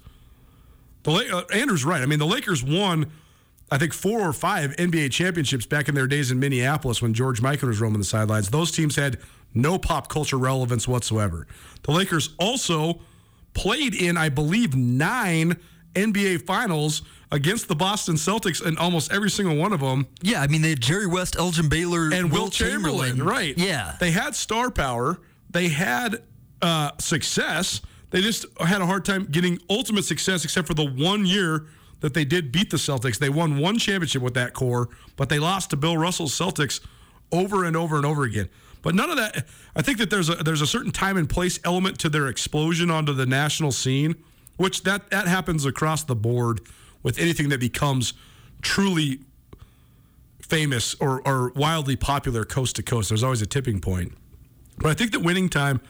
The La- uh, Andrew's right. I mean, the Lakers won, I think, four or five NBA championships back in their days in Minneapolis when George Mikan was roaming the sidelines. Those teams had no pop culture relevance whatsoever. The Lakers also played in, I believe, nine NBA finals against the Boston Celtics, and almost every single one of them Yeah, I mean they had Jerry West, Elgin Baylor, and Wilt Chamberlain, right? Yeah, they had star power. They had uh, success. They just had a hard time getting ultimate success, except for the one year that they did beat the Celtics. They won one championship with that core, but they lost to Bill Russell's Celtics over and over and over again. But none of that. I think that there's a there's a certain time and place element to their explosion onto the national scene, which that that happens across the board with anything that becomes truly famous or, or wildly popular coast to coast. There's always a tipping point. But I think that winning time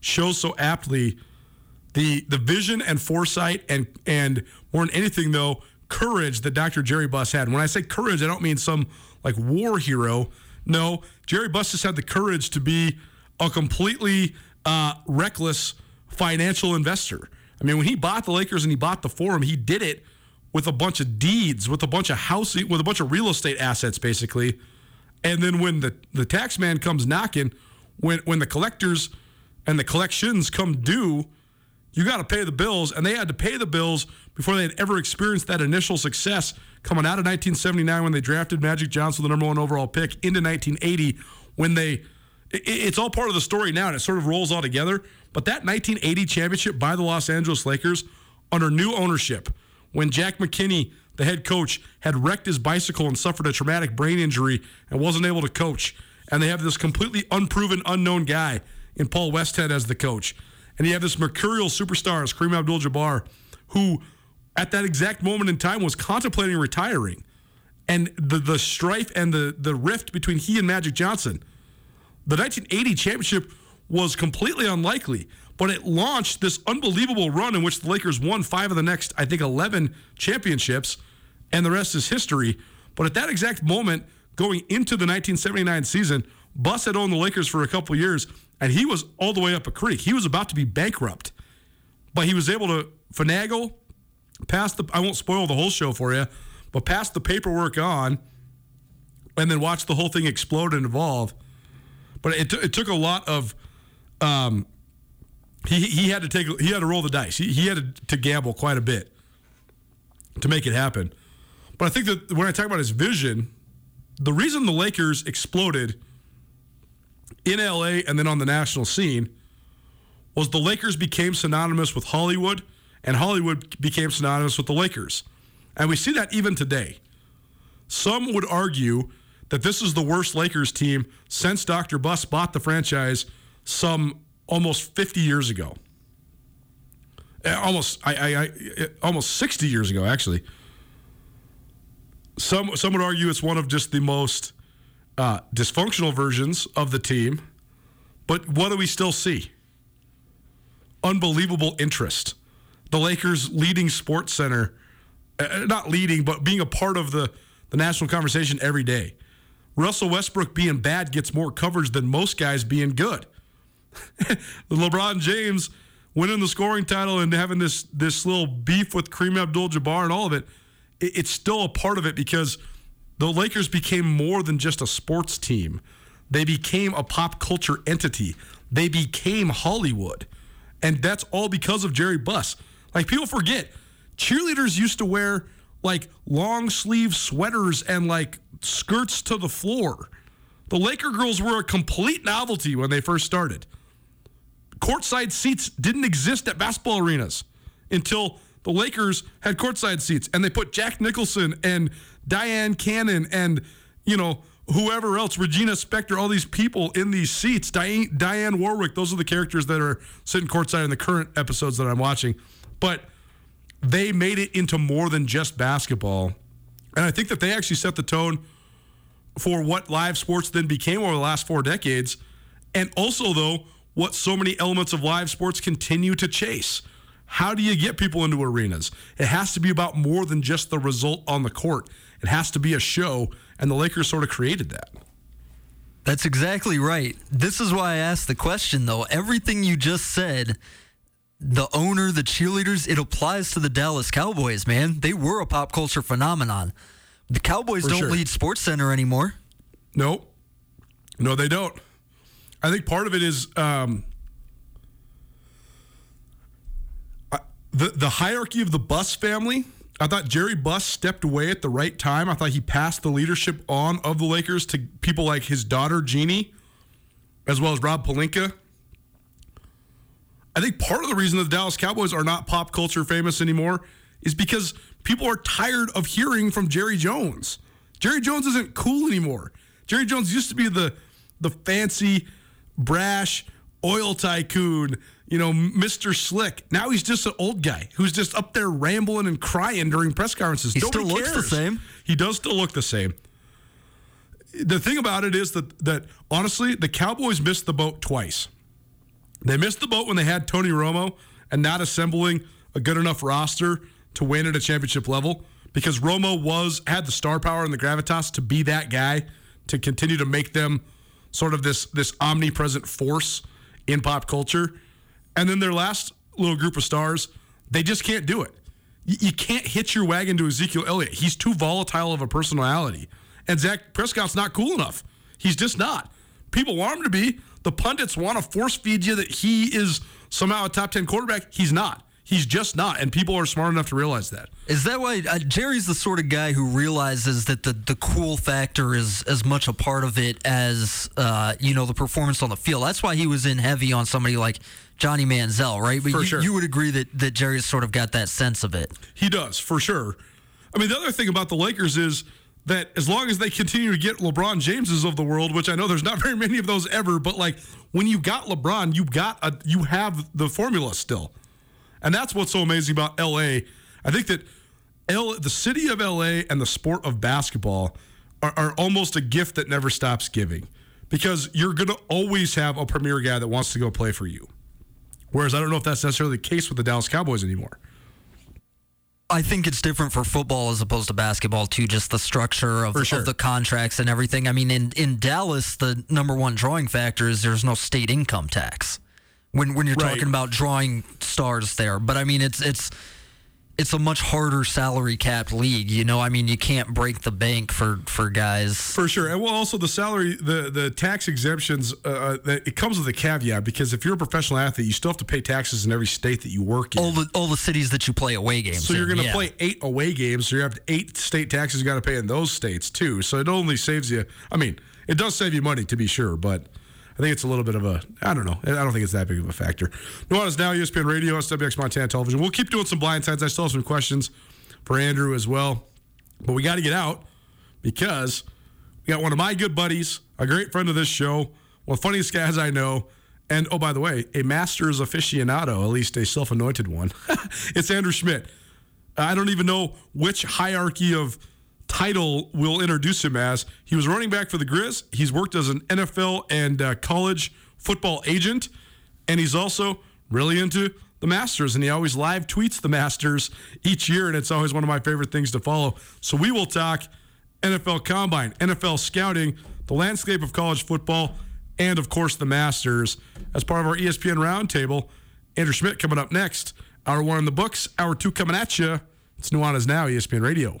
shows so aptly the the vision and foresight and and more than anything though, courage that Dr. Jerry Buss had. When I say courage, I don't mean some like war hero. No, Jerry Buss had the courage to be a completely uh, reckless financial investor. I mean, when he bought the Lakers and he bought the Forum, he did it with a bunch of deeds, with a bunch of housing, with a bunch of real estate assets, basically. And then when the the tax man comes knocking, when when the collectors and the collections come due, you got to pay the bills, and they had to pay the bills before they had ever experienced that initial success coming out of 1979 when they drafted Magic Johnson, the number one overall pick, into 1980 when they. it- It's all part of the story now, and it sort of rolls all together. But that 1980 championship by the Los Angeles Lakers under new ownership, when Jack McKinney, the head coach, had wrecked his bicycle and suffered a traumatic brain injury and wasn't able to coach, and they have this completely unproven, unknown guy in Paul Westhead as the coach, and you have this mercurial superstar, Kareem Abdul-Jabbar, who at that exact moment in time was contemplating retiring, and the the strife and the the rift between he and Magic Johnson. The 1980 championship was completely unlikely, but it launched this unbelievable run in which the Lakers won five of the next, I think, 11 championships, and the rest is history. But at that exact moment, going into the 1979 season, Buss had owned the Lakers for a couple years, and he was all the way up a creek. He was about to be bankrupt, but he was able to finagle, pass the. I won't spoil the whole show for you, but pass the paperwork on, and then watch the whole thing explode and evolve. But it, t- it took a lot of. Um, he he had to take he had to roll the dice. He, he had to, to gamble quite a bit to make it happen. But I think that when I talk about his vision, the reason the Lakers exploded in LA and then on the national scene was the Lakers became synonymous with Hollywood and Hollywood became synonymous with the Lakers. And we see that even today. Some would argue that this is the worst Lakers team since Dr. Buss bought the franchise some almost 50 years ago. Uh, Almost, I, I, I, almost 60 years ago, actually. Some, some would argue it's one of just the most uh, dysfunctional versions of the team. But what do we still see? Unbelievable interest. The Lakers leading Sports Center, uh, not leading, but being a part of the, the national conversation every day. Russell Westbrook being bad gets more coverage than most guys being good. [laughs] LeBron James winning the scoring title and having this this little beef with Kareem Abdul-Jabbar and all of it, it, it's still a part of it because the Lakers became more than just a sports team. They became a pop culture entity. They became Hollywood. And that's all because of Jerry Buss. Like people forget, cheerleaders used to wear like long sleeve sweaters and like skirts to the floor. The Laker girls were a complete novelty when they first started. Courtside seats didn't exist at basketball arenas until the Lakers had courtside seats and they put Jack Nicholson and Dyan Cannon and, you know, whoever else, Regina Spektor, all these people in these seats. Diane, Dionne Warwick, those are the characters that are sitting courtside in the current episodes that I'm watching. But they made it into more than just basketball. And I think that they actually set the tone for what live sports then became over the last four decades. And also, though, what so many elements of live sports continue to chase. How do you get people into arenas? It has to be about more than just the result on the court. It has to be a show, and the Lakers sort of created that. That's exactly right. This is why I asked the question, though. Everything you just said, the owner, the cheerleaders, it applies to the Dallas Cowboys, man. They were a pop culture phenomenon. The Cowboys For don't sure. lead Sports Center anymore. Nope. No, they don't. I think part of it is um, I- the the hierarchy of the Buss family. I thought Jerry Buss stepped away at the right time. I thought he passed the leadership on of the Lakers to people like his daughter Jeannie, as well as Rob Pelinka. I think part of the reason that the Dallas Cowboys are not pop culture famous anymore is because people are tired of hearing from Jerry Jones. Jerry Jones isn't cool anymore. Jerry Jones used to be the the fancy, brash oil tycoon, you know, Mr. Slick. Now he's just an old guy who's just up there rambling and crying during press conferences. He Nobody still looks the same. He does still look the same. The thing about it is that that honestly, the Cowboys missed the boat twice. They missed the boat when they had Tony Romo and not assembling a good enough roster to win at a championship level because Romo was had the star power and the gravitas to be that guy to continue to make them sort of this this omnipresent force in pop culture. And then their last little group of stars, they just can't do it. You, you can't hitch your wagon to Ezekiel Elliott. He's too volatile of a personality. And Dak Prescott's not cool enough. He's just not. People want him to be. The pundits want to force feed you that he is somehow a top 10 quarterback. He's not. He's just not. And people are smart enough to realize that. Is that why uh, Jerry's the sort of guy who realizes that the, the cool factor is as much a part of it as uh, you know the performance on the field? That's why he was in heavy on somebody like Johnny Manziel, right? But For you, sure. you would agree that that Jerry's sort of got that sense of it. He does, for sure. I mean, the other thing about the Lakers is that as long as they continue to get LeBron Jameses of the world, which I know there's not very many of those ever, but like when you got LeBron, you got a you have the formula still. And that's what's so amazing about LA. I think that L, the city of LA and the sport of basketball are, are almost a gift that never stops giving because you're going to always have a premier guy that wants to go play for you. Whereas I don't know if that's necessarily the case with the Dallas Cowboys anymore. I think it's different for football as opposed to basketball too. Just the structure of, sure. of the contracts and everything. I mean, in in Dallas, the number one drawing factor is there's no state income tax when when you're Right. talking about drawing stars there. But I mean, it's it's it's a much harder salary capped league. You know, I mean, you can't break the bank for for guys. For sure, and well, also the salary, the the tax exemptions, uh, uh, it comes with a caveat because if you're a professional athlete, you still have to pay taxes in every state that you work in. All the all the cities that you play away games. so you're going to yeah. play eight away games, so you have eight state taxes you got to pay in those states too. So it only saves you. I mean, it does save you money to be sure, but I think it's a little bit of a. I don't know. I don't think it's that big of a factor. Nuanez now ESPN Radio, SWX Montana Television. We'll keep doing some blind sides. I still have some questions for Andrew as well, but we got to get out because we got one of my good buddies, a great friend of this show, one of the funniest guys I know, and oh, by the way, a Masters aficionado, at least a self anointed one. [laughs] it's Andrew Schmidt. I don't even know which hierarchy of title we'll introduce him as. He was running back for the Grizz. He's worked as an NFL and uh, college football agent, and he's also really into the Masters, and he always live tweets the Masters each year, and it's always one of my favorite things to follow. So we will talk NFL Combine, NFL scouting, the landscape of college football, and of course the Masters as part of our ESPN Roundtable. Andrew Schmidt coming up next. Hour one in the books, hour two coming at you. It's Nuanez Now, ESPN Radio.